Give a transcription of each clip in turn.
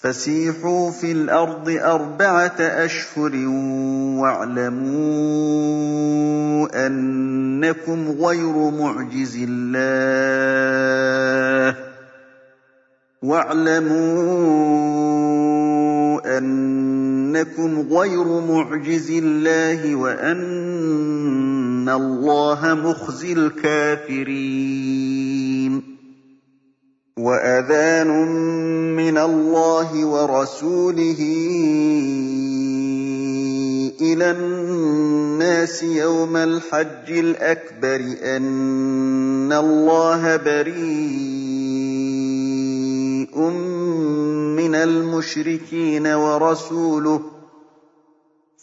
فَسِيحُوا فِي الْأَرْضِ أَرْبَعَةَ أَشْهُرٍ وَاعْلَمُوا أَنَّكُمْ غَيْرُ مُعْجِزِي اللَّهِ وَاعْلَمُوا أَنَّكُمْ غَيْرُ مُعْجِزِي اللَّهِ وَأَنَّ اللَّهَ مُخْزِي الْكَافِرِينَ وَأَذَانٌ مِّنَ اللَّهِ وَرَسُولِهِ إِلَى النَّاسِ يَوْمَ الْحَجِّ الْأَكْبَرِ أَنَّ اللَّهَ بَرِيءٌ مِّنَ الْمُشْرِكِينَ وَرَسُولُهُ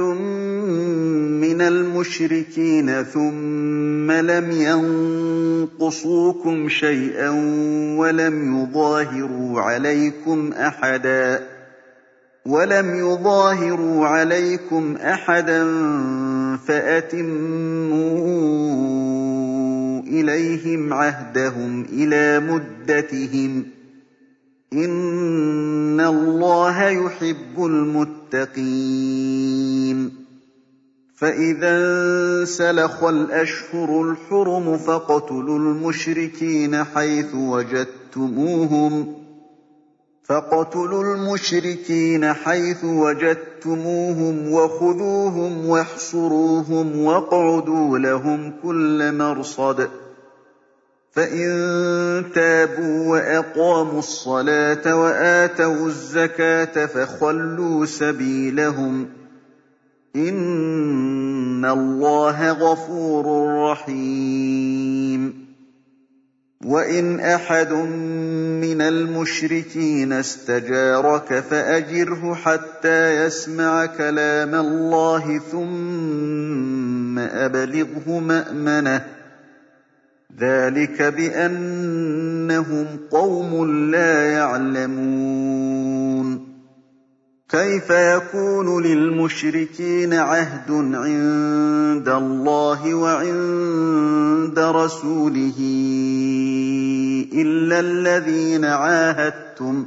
مِّنَ الْمُشْرِكِينَ ثُمَّ لَمْ يَنقُصُوكُمْ شَيْئًا وَلَمْ يُظَاهِرُوا عَلَيْكُمْ أَحَدًا فَأَتِمُّوا إِلَيْهِمْ عَهْدَهُمْ إِلَىٰ مُدَّتِهِمْ ۚ إِنَّ اللَّهَ يُحِبُّ الْمُتَّقِينَ فَإِذَا انسَلَخَ الْأَشْهُرُ الْحُرُمُ فَاقْتُلُوا الْمُشْرِكِينَ حَيْثُ وَجَدتُّمُوهُمْ وَخُذُوهُمْ وَاحْصُرُوهُمْ وَاقْعُدُوا لَهُمْ كُلَّ مَرْصَدٍ. فَإِن تَابُوا وَأَقَامُوا الصَّلَاةَ وَآتَوُا الزَّكَاةَ فَخَلُّوا سَبِيلَهُمْ ۚ إِنَّ اللَّهَ غَفُورٌ رَّحِيمٌ. وَإِنْ أَحَدٌ مِّنَ الْمُشْرِكِينَ اسْتَجَارَكَ فَأَجِرْهُ حَتَّىٰ يَسْمَعَ كَلَامَ اللَّهِ ثُمَّ أَبْلِغْهُ مَأْمَنَهُ ۚ ذَٰلِكَ بِأَنَّهُمْ قَوْمٌ لَّا يَعْلَمُونَ. كَيْفَ يَكُونُ لِلْمُشْرِكِينَ عَهْدٌ عِندَ اللَّهِ وَعِندَ رَسُولِهِ إِلَّا الَّذِينَ عَاهَدتُّمْ؟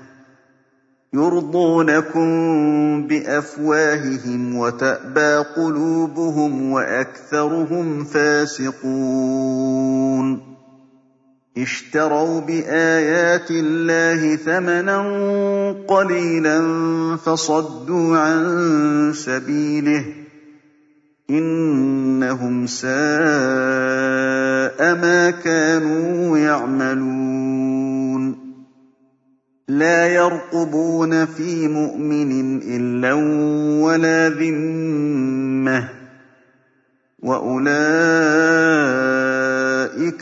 يُرْضُونَكُم بِأَفْوَاهِهِمْ وَتَأْبَىٰ قُلُوبُهُمْ وَأَكْثَرُهُمْ فَاسِقُونَ. اشْتَرَوْا بِآيَاتِ اللَّهِ ثَمَنًا قَلِيلًا فَصَدُّوا عَن سَبِيلِهِ ۚ إِنَّهُمْ سَاءَ مَا كَانُوا يَعْمَلُونَ. لَا يَرْقُبُونَ فِي مُؤْمِنٍ إِلًّا وَلَا ذِمَّةً ۚ وَأُولَٰئِكَ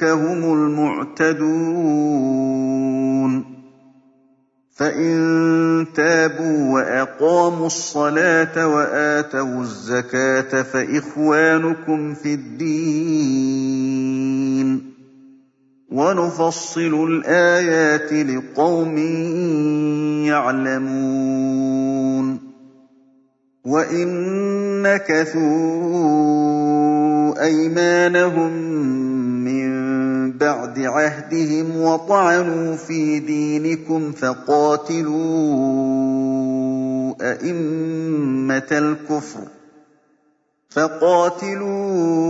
هُمُ الْمُعْتَدُونَ فَإِن تَابُوا وَأَقَامُوا الصَّلَاةَ وَآتَوُا الزَّكَاةَ فَإِخْوَانُكُمْ فِي الدِّينِ ۗ وَنُفَصِّلُ الْآيَاتِ لِقَوْمٍ يَعْلَمُونَ. وَإِن نَّكَثُوا أَيْمَانَهُم بَعْدِ عَهْدِهِمْ وَطَعَنُوا فِي دِينِكُمْ فَقَاتِلُوا أَئِمَّةَ الْكُفْرِ فَقَاتِلُوا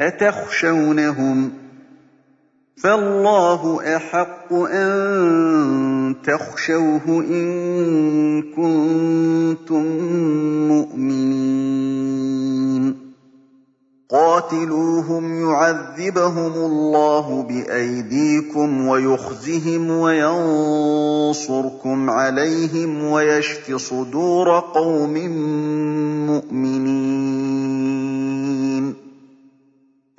أَتَخْشَوْنَهُمْ ۚ فَاللَّهُ أَحَقُّ أَن تَخْشَوْهُ إِن كُنتُم مُّؤْمِنِينَ. قَاتِلُوهُمْ يُعَذِّبْهُمُ اللَّهُ بِأَيْدِيكُمْ وَيُخْزِهِمْ وَيَنصُرْكُمْ عَلَيْهِمْ وَيَشْفِ صُدُورَ قَوْمٍ مُّؤْمِنِينَ.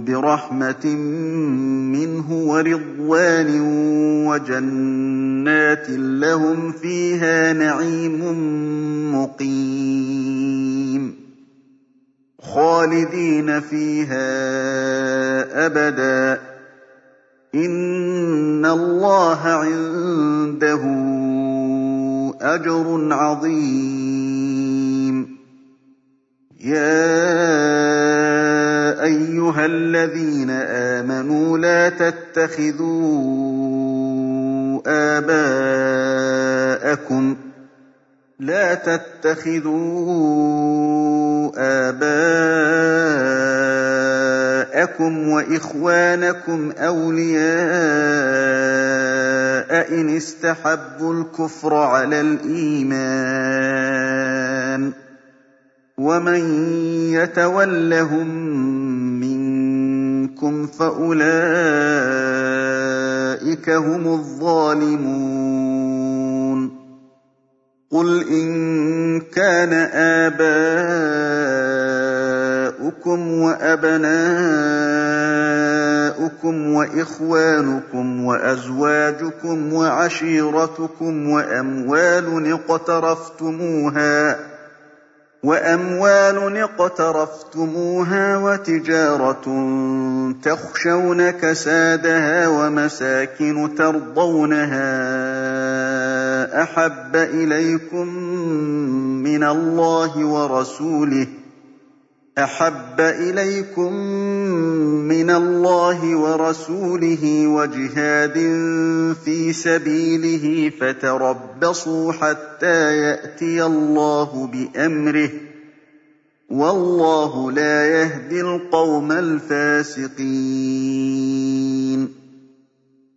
بِرَحْمَةٍ مِّنْهُ وَرِضْوَانٍ وَجَنَّاتٍ لَّهُمْ فِيهَا نَعِيمٌ مُّقِيمٌ. خَالِدِينَ فِيهَا أَبَدًا ۚ. إِنَّ اللَّهَ عِندَهُ أَجْرٌ عَظِيمٌ. يَا أَيُّهَا الَّذِينَ آمَنُوا لَا تَتَّخِذُوا آبَاءَكُمْ وَإِخْوَانَكُمْ أَوْلِيَاءَ إِنِ اسْتَحَبُّوا الْكُفْرَ عَلَى الْإِيمَانِ ۚ وَمَن يَتَوَلَّهُم مِّنكُمْ فَأُولَٰئِكَ هُمُ الظَّالِمُونَ قُلْ إِن كَانَ آبَاؤُكُمْ وَأَبْنَاؤُكُمْ وَإِخْوَانُكُمْ وَأَزْوَاجُكُمْ وَعَشِيرَتُكُمْ وَأَمْوَالٌ اقْتَرَفْتُمُوهَا وَأَمْوَالٌ اقْتَرَفْتُمُوهَا وَتِجَارَةٌ تَخْشَوْنَ كَسَادَهَا وَمَسَاكِنُ تَرْضَوْنَهَا أَحَبَّ إِلَيْكُم مِّنَ اللَّهِ وَرَسُولِهِ أَحَبَّ إِلَيْكُم مِّنَ اللَّهِ وَرَسُولِهِ وَجِهَادٍ فِي سَبِيلِهِ فَتَرَبَّصُوا حَتَّىٰ يَأْتِيَ اللَّهُ بِأَمْرِهِ ۗ وَاللَّهُ لَا يَهْدِي الْقَوْمَ الْفَاسِقِينَ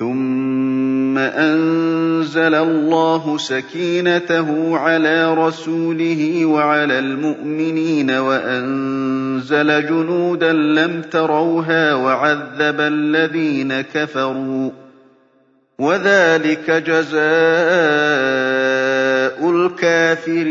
ثُمَّ أَنزَلَ اللَّهُ سَكِينَتَهُ عَلَىٰ رَسُولِهِ وَعَلَى الْمُؤْمِنِينَ وَأَنزَلَ جُنُودًا لَّمْ تَرَوْهَا وَعَذَّبَ الَّذِينَ كَفَرُوا ۚ وَذَٰلِكَ جَزَاءُ الْكَافِرِينَ.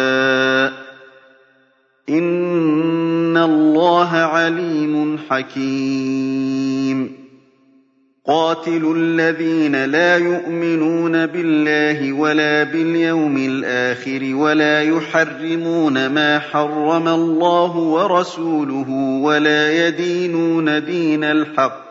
اللَّهَ عَلِيمٌ حَكِيمٌ. قَاتِلُوا الَّذِينَ لَا يُؤْمِنُونَ بِاللَّهِ وَلَا بِالْيَوْمِ الْآخِرِ وَلَا يُحَرِّمُونَ مَا حَرَّمَ اللَّهُ وَرَسُولُهُ وَلَا يَدِينُونَ دِينَ الْحَقِّ.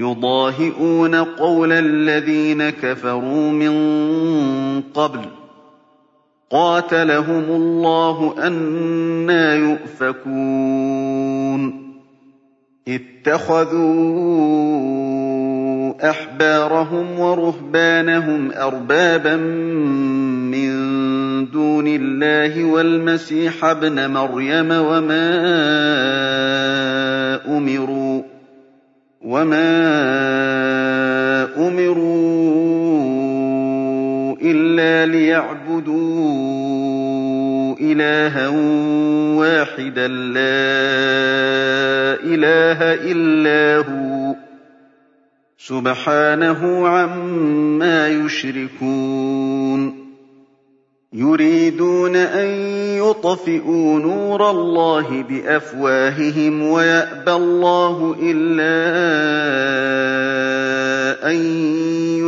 يُضَاهِئُونَ قَوْلَ الَّذِينَ كَفَرُوا مِن قَبْلُ ۚ. قَاتَلَهُمُ اللَّهُ ۖ أَنَّىٰ يُؤْفَكُونَ. اتَّخَذُوا أَحْبَارَهُمْ وَرُهْبَانَهُمْ أَرْبَابًا مِّن دُونِ اللَّهِ وَالْمَسِيحَ ابْنَ مَرْيَمَ وَمَا أُمِرُوا إِلَّا لِيَعْبُدُوا إِلَٰهًا وَاحِدًا لَّا إِلَٰهَ إِلَّا هُوَ ۚ سُبْحَانَهُ عَمَّا يُشْرِكُونَ يُرِيدُونَ أَن يُطْفِئُوا نُورَ اللَّهِ بِأَفْوَاهِهِمْ وَيَأْبَى اللَّهُ إِلَّا أَن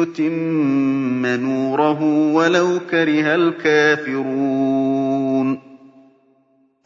يُتِمَّ نُورَهُ وَلَوْ كَرِهَ الْكَافِرُونَ.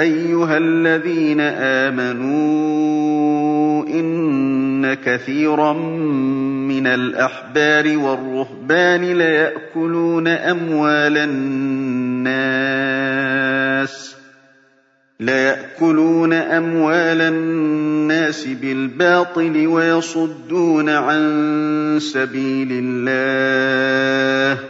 أَيُّهَا الَّذِينَ آمَنُوا إِنَّ كَثِيرًا مِّنَ الْأَحْبَارِ وَالرُّهْبَانِ لَيَأْكُلُونَ أَمْوَالَ النَّاسِ لَيَأْكُلُونَ أَمْوَالَ النَّاسِ بِالْبَاطِلِ وَيَصُدُّونَ عَن سَبِيلِ اللَّهِ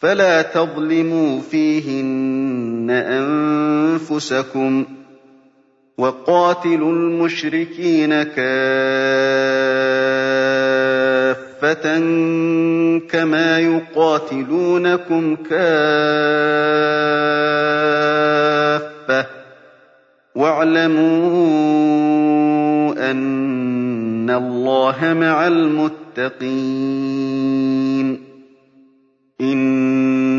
فَلَا تَظْلِمُوا فِيهِنَّ أَنفُسَكُمْ ۚ وَقَاتِلُوا الْمُشْرِكِينَ كَافَّةً كَمَا يُقَاتِلُونَكُمْ كَافَّةً ۚ. وَاعْلَمُوا أَنَّ اللَّهَ مَعَ الْمُتَّقِينَ.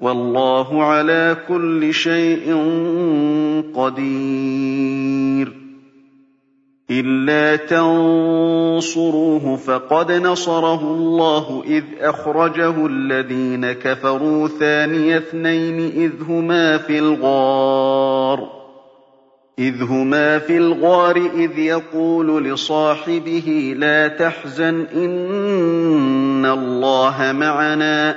وَاللَّهُ عَلَىٰ كُلِّ شَيْءٍ قَدِيرٌ. إِلَّا تَنصُرُوهُ فَقَدْ نَصَرَهُ اللَّهُ إِذْ أَخْرَجَهُ الَّذِينَ كَفَرُوا ثَانِيَ اثْنَيْنِ إِذْ هُمَا فِي الْغَارِ. إِذْ يَقُولُ لِصَاحِبِهِ لَا تَحْزَنْ إِنَّ اللَّهَ مَعَنَا ۖ.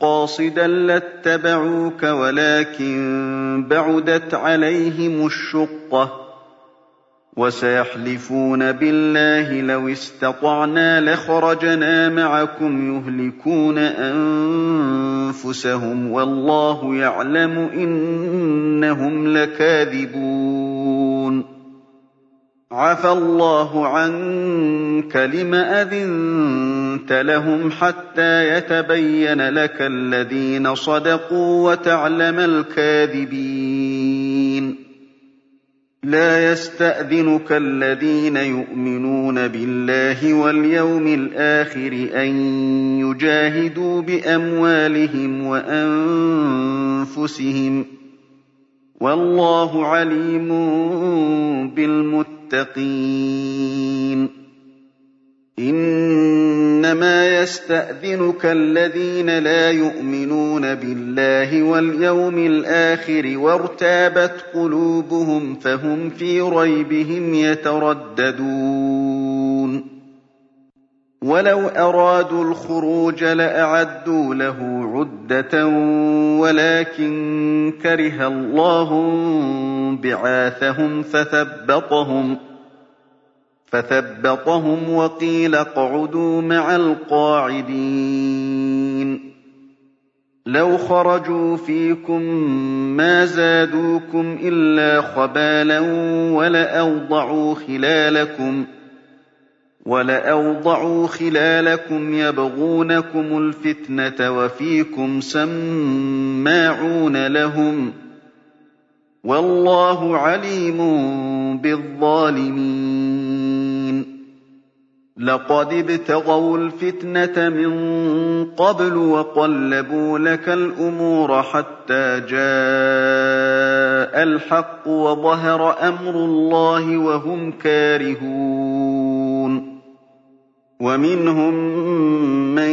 قَاصِدًا لَّاتَّبَعُوكَ وَلَٰكِن بَعُدَتْ عَلَيْهِمُ الشُّقَّةُ ۚ. وَسَيَحْلِفُونَ بِاللَّهِ لَوِ اسْتَطَعْنَا لَخَرَجْنَا مَعَكُمْ يُهْلِكُونَ أَنفُسَهُمْ. وَاللَّهُ يَعْلَمُ إِنَّهُمْ لَكَاذِبُونَ. عَفَا اللَّهُ عَنكَ لِمَ أَذِنتَ لَهُمْ حَتَّىٰ يَتَبَيَّنَ لَكَ الَّذِينَ صَدَقُوا وَتَعْلَمَ الْكَاذِبِينَ. لَا يَسْتَأْذِنُكَ الَّذِينَ يُؤْمِنُونَ بِاللَّهِ وَالْيَوْمِ الْآخِرِ أَن يُجَاهِدُوا بِأَمْوَالِهِمْ وَأَنفُسِهِمْ ۗ. وَاللَّهُ عَلِيمٌ بِالْمُتَّقِينَ. إِنَّمَا يَسْتَأْذِنُكَ الَّذِينَ لَا يُؤْمِنُونَ بِاللَّهِ وَالْيَوْمِ الْآخِرِ وَارْتَابَتْ قُلُوبُهُمْ فَهُمْ فِي رَيْبِهِمْ يَتَرَدَّدُونَ. وَلَوْ أَرَادُوا الْخُرُوجَ لَأَعَدُّوا لَهُ عُدَّةً وَلَٰكِن كَرِهَ اللَّهُ بِعَاثَهُمْ فَثَبَّطَهُمْ وَقِيلَ اقْعُدُوا مَعَ الْقَاعِدِينَ لَوْ خَرَجُوا فِيكُم مَّا زَادُوكُمْ إِلَّا خَبَالًا وَلَأَوْضَعُوا خِلَالَكُمْ ۚ وَلَأَوْضَعُوا خِلَالَكُمْ يَبْغُونَكُمُ الْفِتْنَةَ وَفِيكُمْ سَمَّاعُونَ لَهُمْ ۗ وَاللَّهُ عَلِيمٌ بِالظَّالِمِينَ لَقَدِ ابْتَغَوُا الْفِتْنَةَ مِن قَبْلُ وَقَلَّبُوا لَكَ الْأُمُورَ حَتَّىٰ جَاءَ الْحَقُّ وَظَهَرَ أَمْرُ اللَّهِ وَهُمْ كَارِهُونَ وَمِنْهُم مَّن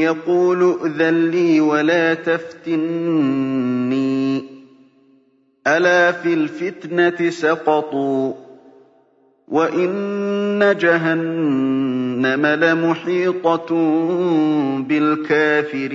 يَقُولُ ائْذَن لِّي وَلَا تَفْتِنِّي ۚ. أَلَا فِي الْفِتْنَةِ سَقَطُوا ۗ وَإِنَّ جَهَنَّمَ لَمُحِيطَةٌ بِالْكَافِرِينَ.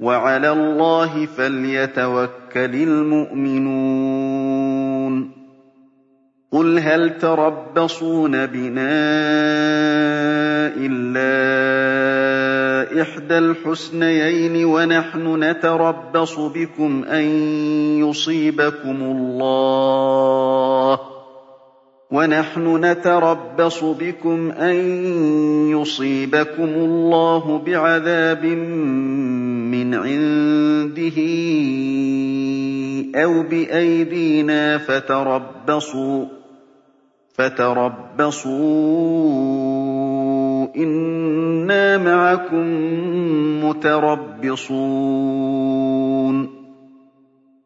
وَعَلَى اللَّهِ فَلْيَتَوَكَّلِ الْمُؤْمِنُونَ. قُلْ هَلْ تَرَبَّصُونَ بِنَا إِلَّا إِحْدَى الْحُسْنَيَيْنِ وَنَحْنُ نَتَرَبَّصُ بِكُمْ أَن يُصِيبَكُمُ اللَّهُ وَنَحْنُ نَتَرَبَّصُ بِكُمْ أَن يُصِيبَكُمُ اللَّهُ بِعَذَابٍ مِّنْ عِندِهِ أَوْ بِأَيْدِينَا فَتَرَبَّصُوا فَتَرَبَّصُوا. إِنَّا مَعَكُم مُّتَرَبِّصُونَ.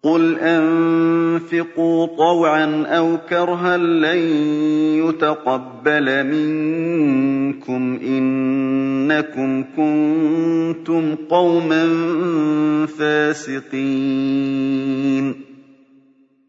قُلْ أَنفِقُوا طَوْعًا أَوْ كَرْهًا لَّن يُتَقَبَّلَ مِنكُمْ ۖ إِنَّكُمْ كُنتُمْ قَوْمًا فَاسِقِينَ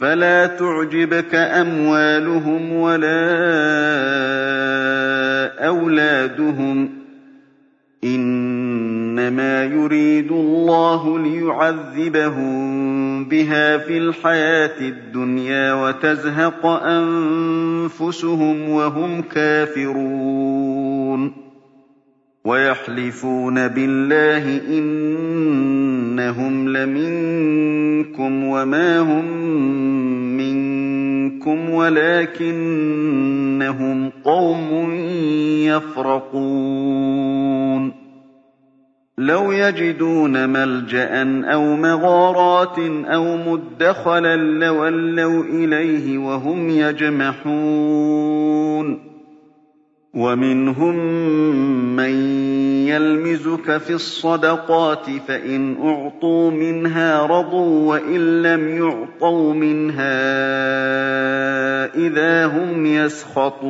فَلَا تُعْجِبْكَ أَمْوَالُهُمْ وَلَا أَوْلَادُهُمْ ۚ إِنَّمَا يُرِيدُ اللَّهُ لِيُعَذِّبَهُم بِهَا فِي الْحَيَاةِ الدُّنْيَا وَتَزْهَقَ أَنفُسُهُمْ وَهُمْ كَافِرُونَ وَيَحْلِفُونَ بِاللَّهِ إِنَّهُمْ لَمِنكُمْ وَمَا هُم مِّنكُمْ وَلَٰكِنَّهُمْ قَوْمٌ يَفْرَقُونَ. لَوْ يَجِدُونَ مَلْجَأً أَوْ مَغَارَاتٍ أَوْ مُدَّخَلًا لَّوَلَّوْا إِلَيْهِ وَهُمْ يَجْمَحُونَ. وَمِنْهُم مَّن يَلْمِزُكَ فِي الصَّدَقَاتِ فَإِنْ أُعْطُوا مِنْهَا رَضُوا وَإِن لَّمْ يُعْطَوْا مِنْهَا إِذَا هُمْ يَسْخَطُونَ.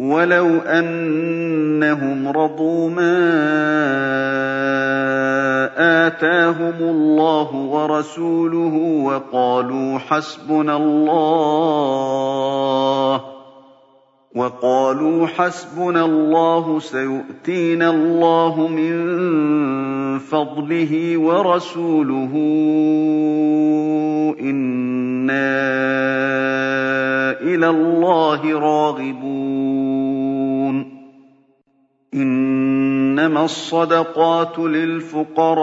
وَلَوْ أَنَّهُمْ رَضُوا مَا آتَاهُمُ اللَّهُ وَرَسُولُهُ وَقَالُوا حَسْبُنَا اللَّهُ وَقَالُوا حَسْبُنَا اللَّهُ سَيُؤْتِينَا اللَّهُ مِن فَضْلِهِ وَرَسُولُهُ. إِنَّا إِلَى اللَّهِ رَاغِبُونَ. إِنَّمَا الصَّدَقَاتُ لِلْفُقَرَاءِ.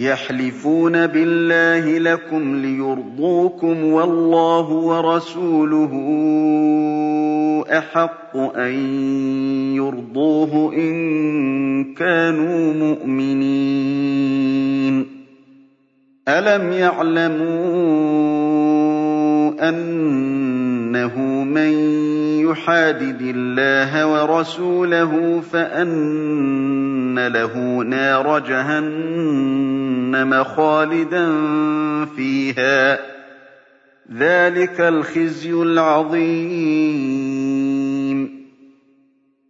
يَحْلِفُونَ بِاللَّهِ لَكُمْ لِيُرْضُوكُمْ وَاللَّهُ وَرَسُولُهُ أَحَقُّ أَن يُرْضُوهُ إِن كَانُوا مُؤْمِنِينَ. أَلَمْ يَعْلَمُوا أَنَّهُ مَن يُحَادِدِ اللَّهَ وَرَسُولَهُ فَأَنَّ لَهُ نَارَ جَهَنَّمَ خَالِدًا فِيهَا ۚ ذَٰلِكَ الْخِزْيُ الْعَظِيمُ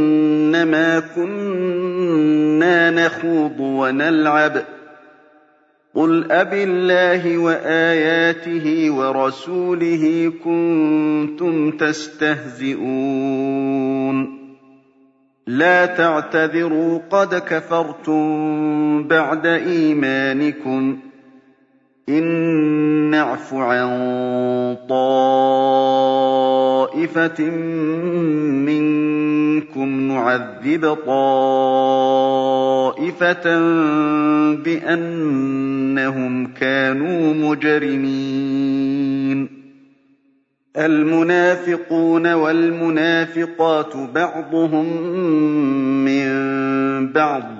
إِنَّمَا كُنَّا نَخُوضُ وَنَلْعَبُ ۚ. قُلْ أَبِاللَّهِ وَآيَاتِهِ وَرَسُولِهِ كُنتُمْ تَسْتَهْزِئُونَ. لَا تَعْتَذِرُوا قَدْ كَفَرْتُم بَعْدَ إِيمَانِكُمْ ۚ. إِن نَّعْفُ عَن طَائِفَةٍ مِّنكُمْ نُعَذِّبْ طَائِفَةً بِأَنَّهُمْ كَانُوا مُجْرِمِينَ. الْمُنَافِقُونَ وَالْمُنَافِقَاتُ بَعْضُهُم مِّن بَعْضٍ ۚ.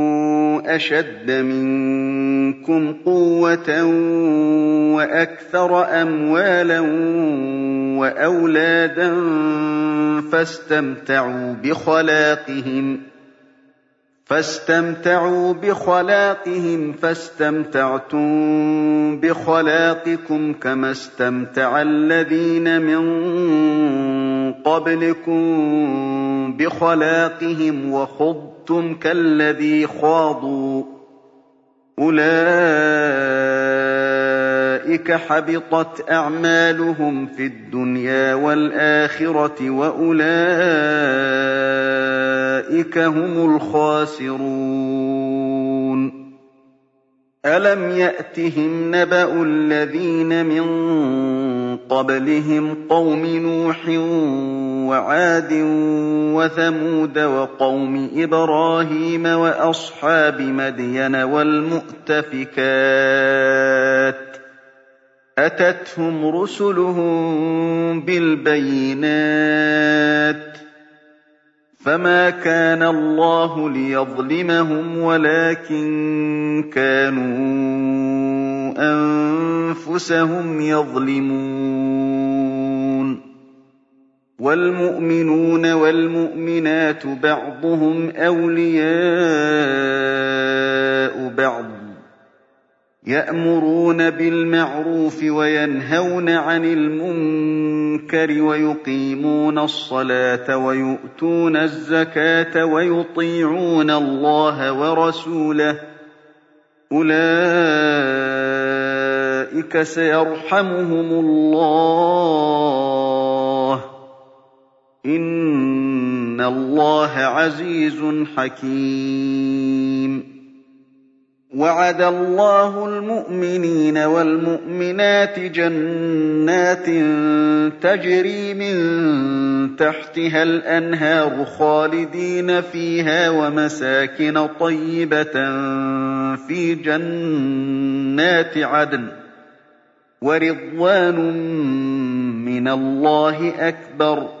أَشَدَّ مِنكُمْ قُوَّةً وَأَكْثَرَ أَمْوَالًا وَأَوْلَادًا فَاسْتَمْتَعُوا بِخَلَاقِهِمْ فاستمتعوا بخلاقهم فاستمتعتم بخلاقكم كما استمتع الذين من قبلكم بخلاقهم وخضتم كالذي خاضوا. أولئك حبطت أعمالهم في الدنيا والآخرة وأولئك هم الخاسرون. ألم يأتهم نبأ الذين من قبلهم قوم نوح وعاد وثمود وقوم إبراهيم وأصحاب مدين والمؤتفكات أتتهم رسلهم بالبينات فما كان الله ليظلمهم ولكن كانوا أنفسهم يظلمون والمؤمنون والمؤمنات بعضهم أولياء بعض يأمرون بالمعروف وينهون عن المنكر ويقيمون الصلاة ويؤتون الزكاة ويطيعون الله ورسوله أولئك سيرحمهم الله إن الله عزيز حكيم وعد الله المؤمنين والمؤمنات جنات تجري من تحتها الأنهار خالدين فيها ومساكن طيبة في جنات عدن ورضوان من الله أكبر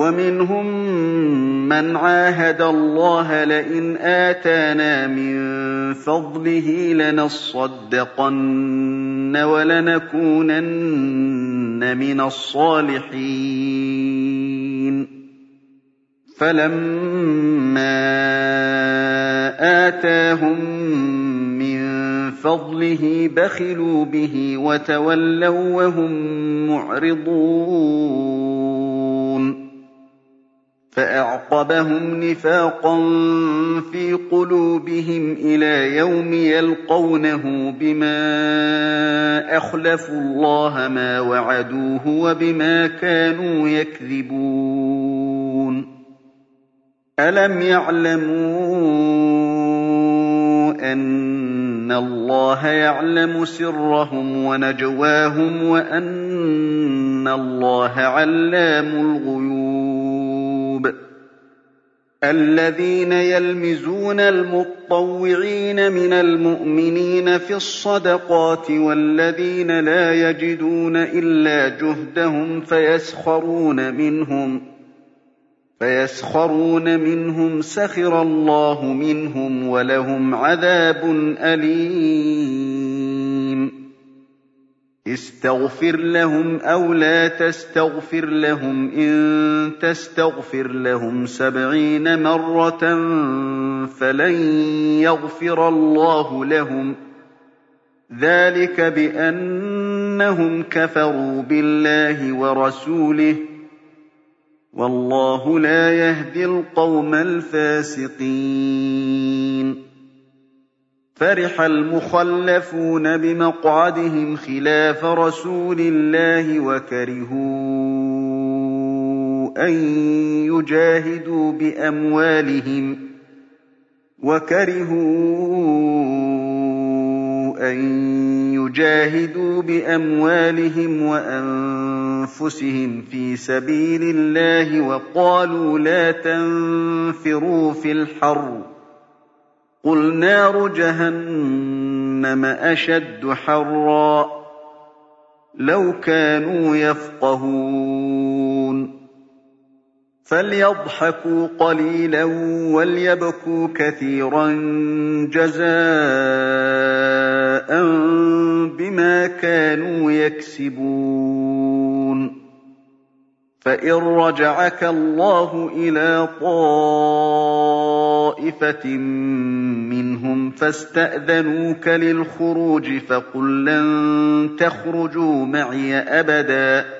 ومنهم من عاهد الله لئن آتانا من فضله لنصدقن ولنكونن من الصالحين. فلما آتاهم من فضله بخلوا به وتولوا وهم معرضون. فأعقبهم نفاقا في قلوبهم إلى يوم يلقونه بما أخلفوا الله ما وعدوه وبما كانوا يكذبون. ألم يعلموا أن الله يعلم سرهم ونجواهم وأن الله علام الغيوب؟ الذين يلمزون المطوعين من المؤمنين في الصدقات والذين لا يجدون إلا جهدهم فيسخرون منهم فيسخرون منهم سخر الله منهم ولهم عذاب أليم. اسْتَغْفِرْ لَهُمْ أَوْ لَا تَسْتَغْفِرْ لَهُمْ. إِن تَسْتَغْفِرْ لَهُمْ سَبْعِينَ مَرَّةً فَلَن يَغْفِرَ اللَّهُ لَهُمْ ۚ. ذَٰلِكَ بِأَنَّهُمْ كَفَرُوا بِاللَّهِ وَرَسُولِهِ ۗ. وَاللَّهُ لَا يَهْدِي الْقَوْمَ الْفَاسِقِينَ. فَرِحَ الْمُخَلَّفُونَ بِمَقْعَدِهِمْ خِلَافَ رَسُولِ اللَّهِ وَكَرِهُوا أَن يُجَاهِدُوا بِأَمْوَالِهِمْ وَكَرِهُوا أَن يُجَاهِدُوا بِأَمْوَالِهِمْ وَأَنفُسِهِمْ فِي سَبِيلِ اللَّهِ وَقَالُوا لَا تَنفِرُوا فِي الْحَرِّ قُلْ نَارُ جَهَنَّمَ أَشَدُّ حَرًّا ۚ لَّوْ كَانُوا يَفْقَهُونَ. فَلْيَضْحَكُوا قَلِيلًا وَلْيَبْكُوا كَثِيرًا جَزَاءً بِمَا كَانُوا يَكْسِبُونَ. فَإِن رَّجَعَكَ اللَّهُ إِلَىٰ طَائِفَةٍ مِّنْهُمْ فَاسْتَأْذَنُوكَ لِلْخُرُوجِ فَقُل لَّن تَخْرُجُوا مَعِيَ أَبَدًا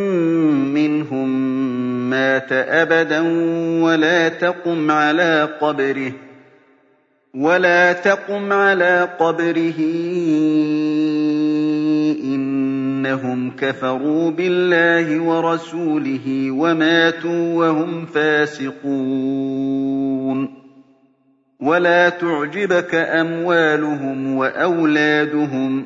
مَّاتَ أَبَدًا وَلَا تَقُمْ عَلَىٰ قَبْرِهِ ۖ إِنَّهُمْ كَفَرُوا بِاللَّهِ وَرَسُولِهِ وَمَاتُوا وَهُمْ فَاسِقُونَ. وَلَا تُعْجِبْكَ أَمْوَالُهُمْ وَأَوْلَادُهُمْ ۚ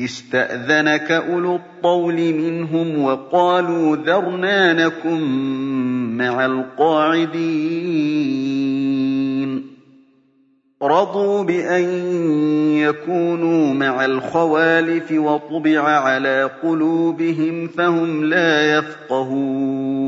اسْتَأْذَنَكَ أُولُو الطَّوْلِ مِنْهُمْ وَقَالُوا ذَرْنَا نَكُن مَّعَ الْقَاعِدِينَ. رَضُوا بِأَن يَكُونُوا مَعَ الْخَوَالِفِ وَطُبِعَ عَلَىٰ قُلُوبِهِمْ فَهُمْ لَا يَفْقَهُونَ.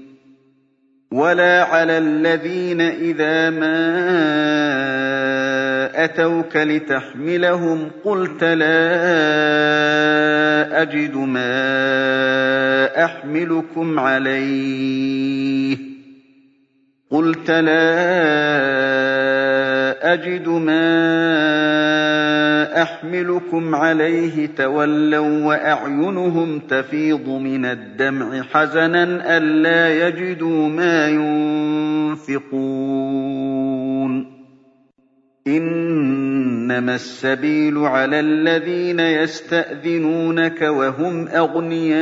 وَلَا عَلَى الَّذِينَ إِذَا مَا أَتَوْكَ لِتَحْمِلَهُمْ قُلْتَ لَا أَجِدُ مَا أَحْمِلُكُمْ عَلَيْهِ قُلْتَ لَا أجد ما أحملكم عليه تولوا وأعينهم تفيض من الدمع حزنا ألا يجدوا ما ينفقون. إنما السبيل على الذين يستأذنونك وهم أغنياء.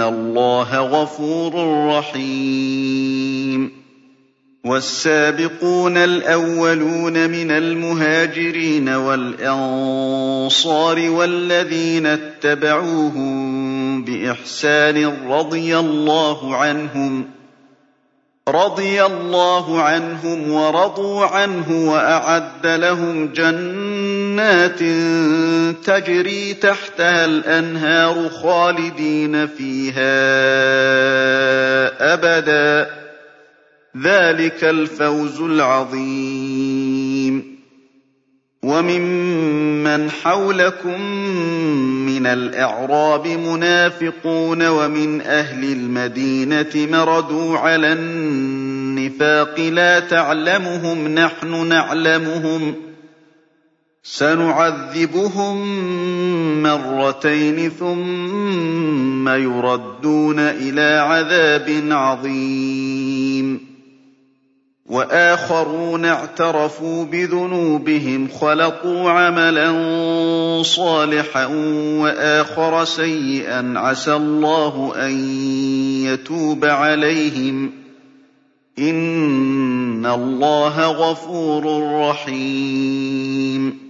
اللَّهَ غَفُورٌ رَّحِيمٌ وَالسَّابِقُونَ الْأَوَّلُونَ مِنَ الْمُهَاجِرِينَ وَالْأَنصَارِ وَالَّذِينَ اتَّبَعُوهُم بِإِحْسَانٍ رَّضِيَ اللَّهُ عَنْهُمْ وَرَضُوا عَنْهُ وَأَعَدَّ لَهُمْ جَنَّاتٍ تَجْرِي تَحْتَهَا الْأَنْهَارُ خَالِدِينَ فِيهَا أَبَدًا ۚ. ذَٰلِكَ الْفَوْزُ الْعَظِيمُ. وَمِمَّنْ حَوْلَكُم مِّنَ الْأَعْرَابِ مُنَافِقُونَ وَمِنْ أَهْلِ الْمَدِينَةِ مَرَدُوا عَلَى النِّفَاقِ لَا تَعْلَمُهُمْ ۖ نَحْنُ نَعْلَمُهُمْ ۚ. سَنُعَذِّبُهُم مَّرَّتَيْنِ ثُمَّ يُرَدُّونَ إِلَىٰ عَذَابٍ عَظِيمٍ. وَآخَرُونَ اعْتَرَفُوا بِذُنُوبِهِمْ خَلَطُوا عَمَلًا صَالِحًا وَآخَرَ سَيِّئًا. عَسَى اللَّهُ أَن يَتُوبَ عَلَيْهِمْ ۚ. إِنَّ اللَّهَ غَفُورٌ رَّحِيمٌ.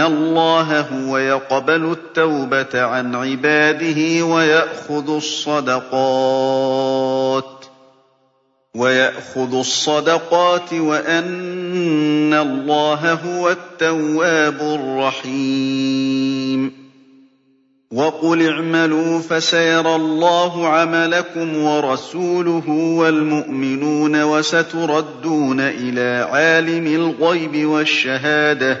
اللَّهَ هُوَ يَقْبَلُ التَّوْبَةَ عَنْ عِبَادِهِ وَيَأْخُذُ الصَّدَقَاتِ وَيَأْخُذُ الصَّدَقَاتِ وَأَنَّ اللَّهَ هُوَ التَّوَّابُ الرَّحِيمُ وَقُلِ اعْمَلُوا فَسَيَرَى اللَّهُ عَمَلَكُمْ وَرَسُولُهُ وَالْمُؤْمِنُونَ وَسَتُرَدُّونَ إِلَىٰ عَالِمِ الْغَيْبِ وَالشَّهَادَةِ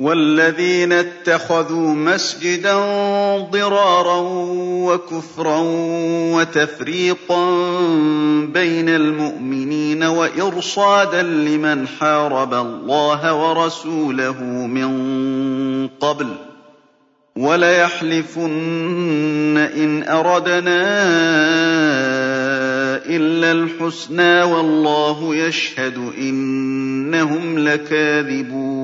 وَالَّذِينَ اتَّخَذُوا مَسْجِدًا ضِرَارًا وَكُفْرًا وَتَفْرِيقًا بَيْنَ الْمُؤْمِنِينَ وَإِرْصَادًا لِّمَنْ حَارَبَ اللَّهَ وَرَسُولَهُ مِن قَبْلُ ۚ وَلَيَحْلِفُنَّ إِنْ أَرَدْنَا إِلَّا الْحُسْنَىٰ ۖ وَاللَّهُ يَشْهَدُ إِنَّهُمْ لَكَاذِبُونَ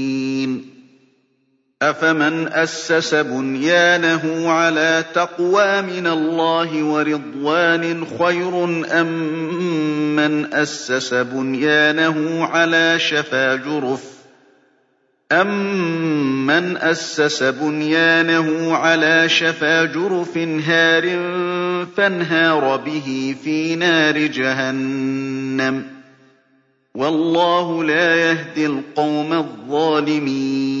أَفَمَنْ أَسَّسَ بُنْيَانَهُ عَلَىٰ تَقْوَىٰ مِنَ اللَّهِ وَرِضْوَانٍ خَيْرٌ أَم مَّنْ أَسَّسَ بُنْيَانَهُ عَلَىٰ شَفَا جُرُفٍ؟ أَمَّنْ أَسَّسَ بُنْيَانَهُ عَلَىٰ شَفَا جُرُفٍ هَارٍ فَانْهَارَ بِهِ فِي نَارِ جَهَنَّمَ ۗ؟ وَاللَّهُ لَا يَهْدِي الْقَوْمَ الظَّالِمِينَ.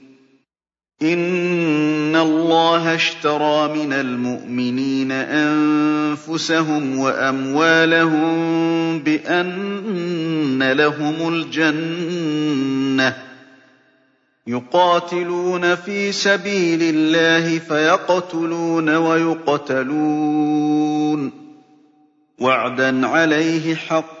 إِنَّ اللَّهَ اشْتَرَىٰ مِنَ الْمُؤْمِنِينَ أَنفُسَهُمْ وَأَمْوَالَهُم بِأَنَّ لَهُمُ الْجَنَّةَ ۚ يُقَاتِلُونَ فِي سَبِيلِ اللَّهِ فَيَقْتُلُونَ وَيُقْتَلُونَ ۖ وَعْدًا عَلَيْهِ حَقًّا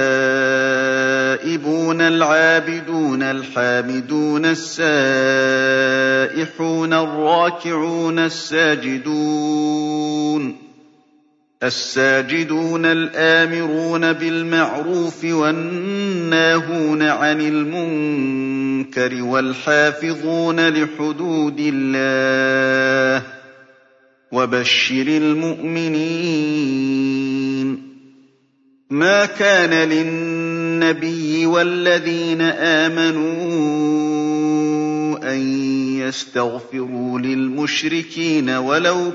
الْعَابِدُونَ الْحَامِدُونَ السَّائِحُونَ الرَّاكِعُونَ السَّاجِدُونَ الْآمِرُونَ بِالْمَعْرُوفِ وَالنَّاهُونَ عَنِ الْمُنكَرِ وَالْحَافِظُونَ لِحُدُودِ اللَّهِ ۗ وَبَشِّرِ الْمُؤْمِنِينَ. مَا كَانَ لِلنَّبِيِّ وَالَّذِينَ آمَنُوا أَن يَسْتَغْفِرُوا لِلْمُشْرِكِينَ وَلَوْ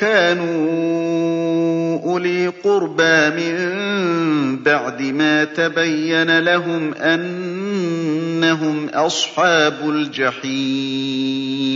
كَانُوا أُولِي قُرْبَىٰ مِن بَعْدِ مَا تَبَيَّنَ لَهُمْ أَنَّهُمْ أَصْحَابُ الْجَحِيمِ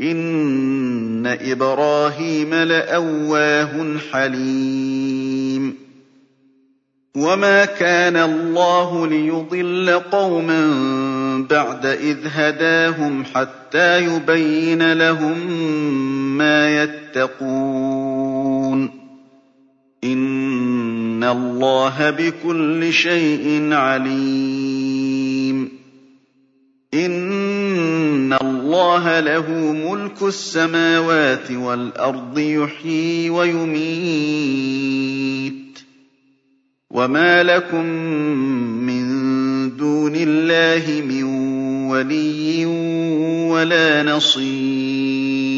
إِنَّ إِبْرَاهِيمَ لَأَوَّاهٌ حَلِيمٌ وَمَا كَانَ اللَّهُ لِيُضِلَّ قَوْمًا بَعْدَ إِذْ هَدَاهُمْ حَتَّىٰ يُبَيِّنَ لَهُم مَّا يَتَّقُونَ ۚ إِنَّ اللَّهَ بِكُلِّ شَيْءٍ عَلِيمٌ إِنَّ اللَّهَ لَهُ مُلْكُ السَّمَاوَاتِ وَالْأَرْضِ يُحْيِي وَيُمِيتُ ۚ وَمَا لَكُم مِّن دُونِ اللَّهِ مِن وَلِيٍّ وَلَا نَصِيرٍ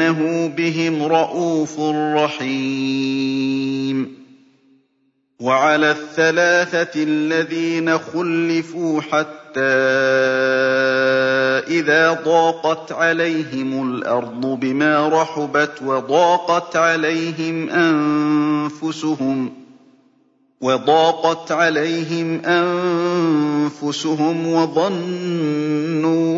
إِنَّهُ بِهِمْ رَءُوفٌ رَّحِيمٌ وَعَلَى الثَّلَاثَةِ الَّذِينَ خُلِّفُوا حَتَّىٰ إِذَا ضَاقَتْ عَلَيْهِمُ الْأَرْضُ بِمَا رَحُبَتْ وَضَاقَتْ عَلَيْهِمْ أَنفُسُهُمْ وَضَاقَتْ عَلَيْهِمْ أَنفُسُهُمْ وَظَنُّوا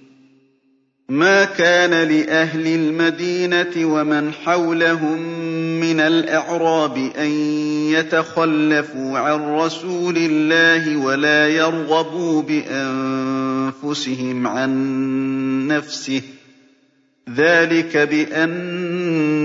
مَا كَانَ لِأَهْلِ الْمَدِينَةِ وَمَنْ حَوْلَهُم مِّنَ الْأَعْرَابِ أَن يَتَخَلَّفُوا عَن رَّسُولِ اللَّهِ وَلَا يَرْغَبُوا بِأَنفُسِهِمْ عَن نَّفْسِهِ ۚ. ذَٰلِكَ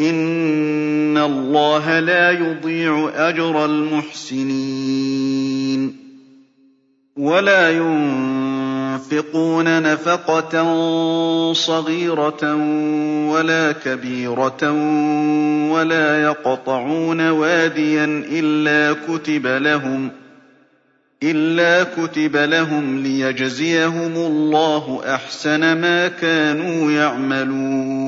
إِنَّ اللَّهَ لَا يُضِيعُ أَجْرَ الْمُحْسِنِينَ وَلَا يُنفِقُونَ نَفَقَةً صَغِيرَةً وَلَا كَبِيرَةً وَلَا يَقْطَعُونَ وَادِيًا إِلَّا كُتِبَ لَهُمْ لِيَجْزِيَهُمُ اللَّهُ أَحْسَنَ مَا كَانُوا يَعْمَلُونَ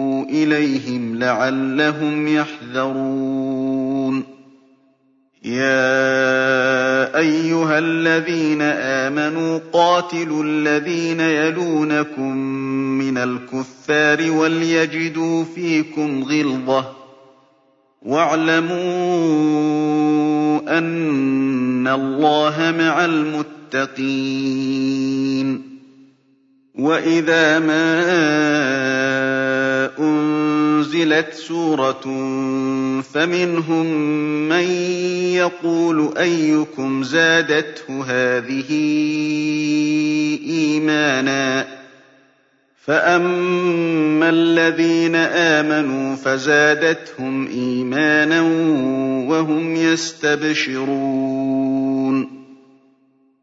إِلَيْهِمْ لَعَلَّهُمْ يَحْذَرُونَ. يَا أَيُّهَا الَّذِينَ آمَنُوا قَاتِلُوا الَّذِينَ يَلُونَكُم مِّنَ الْكُفَّارِ وَلْيَجِدُوا فِيكُمْ غِلْظَةً ۚ. وَاعْلَمُوا أَنَّ اللَّهَ مَعَ الْمُتَّقِينَ. وَإِذَا مَا أُنزِلَتْ سُورَةٌ فَمِنْهُم مَّن يَقُولُ أَيُّكُمْ زَادَتْهُ هَٰذِهِ إِيمَانًا ۚ فَأَمَّا الَّذِينَ آمَنُوا فَزَادَتْهُمْ إِيمَانًا وَهُمْ يَسْتَبْشِرُونَ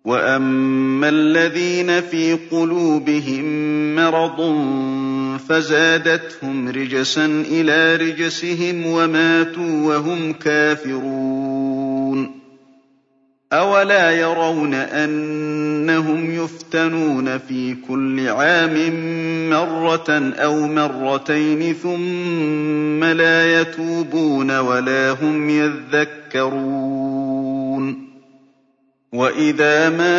وَأَمَّا الَّذِينَ فِي قُلُوبِهِم مَّرَضٌ فزادتهم رجسا إلى رجسهم وماتوا وهم كافرون. أولا يرون أنهم يفتنون في كل عام مرة أو مرتين ثم لا يتوبون ولا هم يذكرون. وإذا ما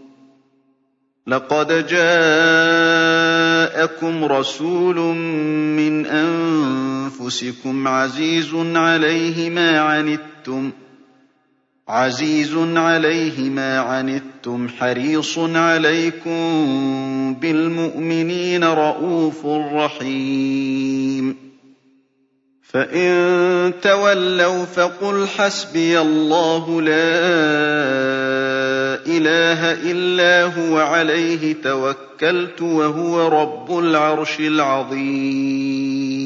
لقد جاءكم رسول من أنفسكم عزيز عليه ما عنتم عزيز عليه ما عنتم حريص عليكم بالمؤمنين رءوف رحيم. فإن تولوا فقل حسبي الله لا إله إلا هو عليه توكلت وهو رب العرش العظيم.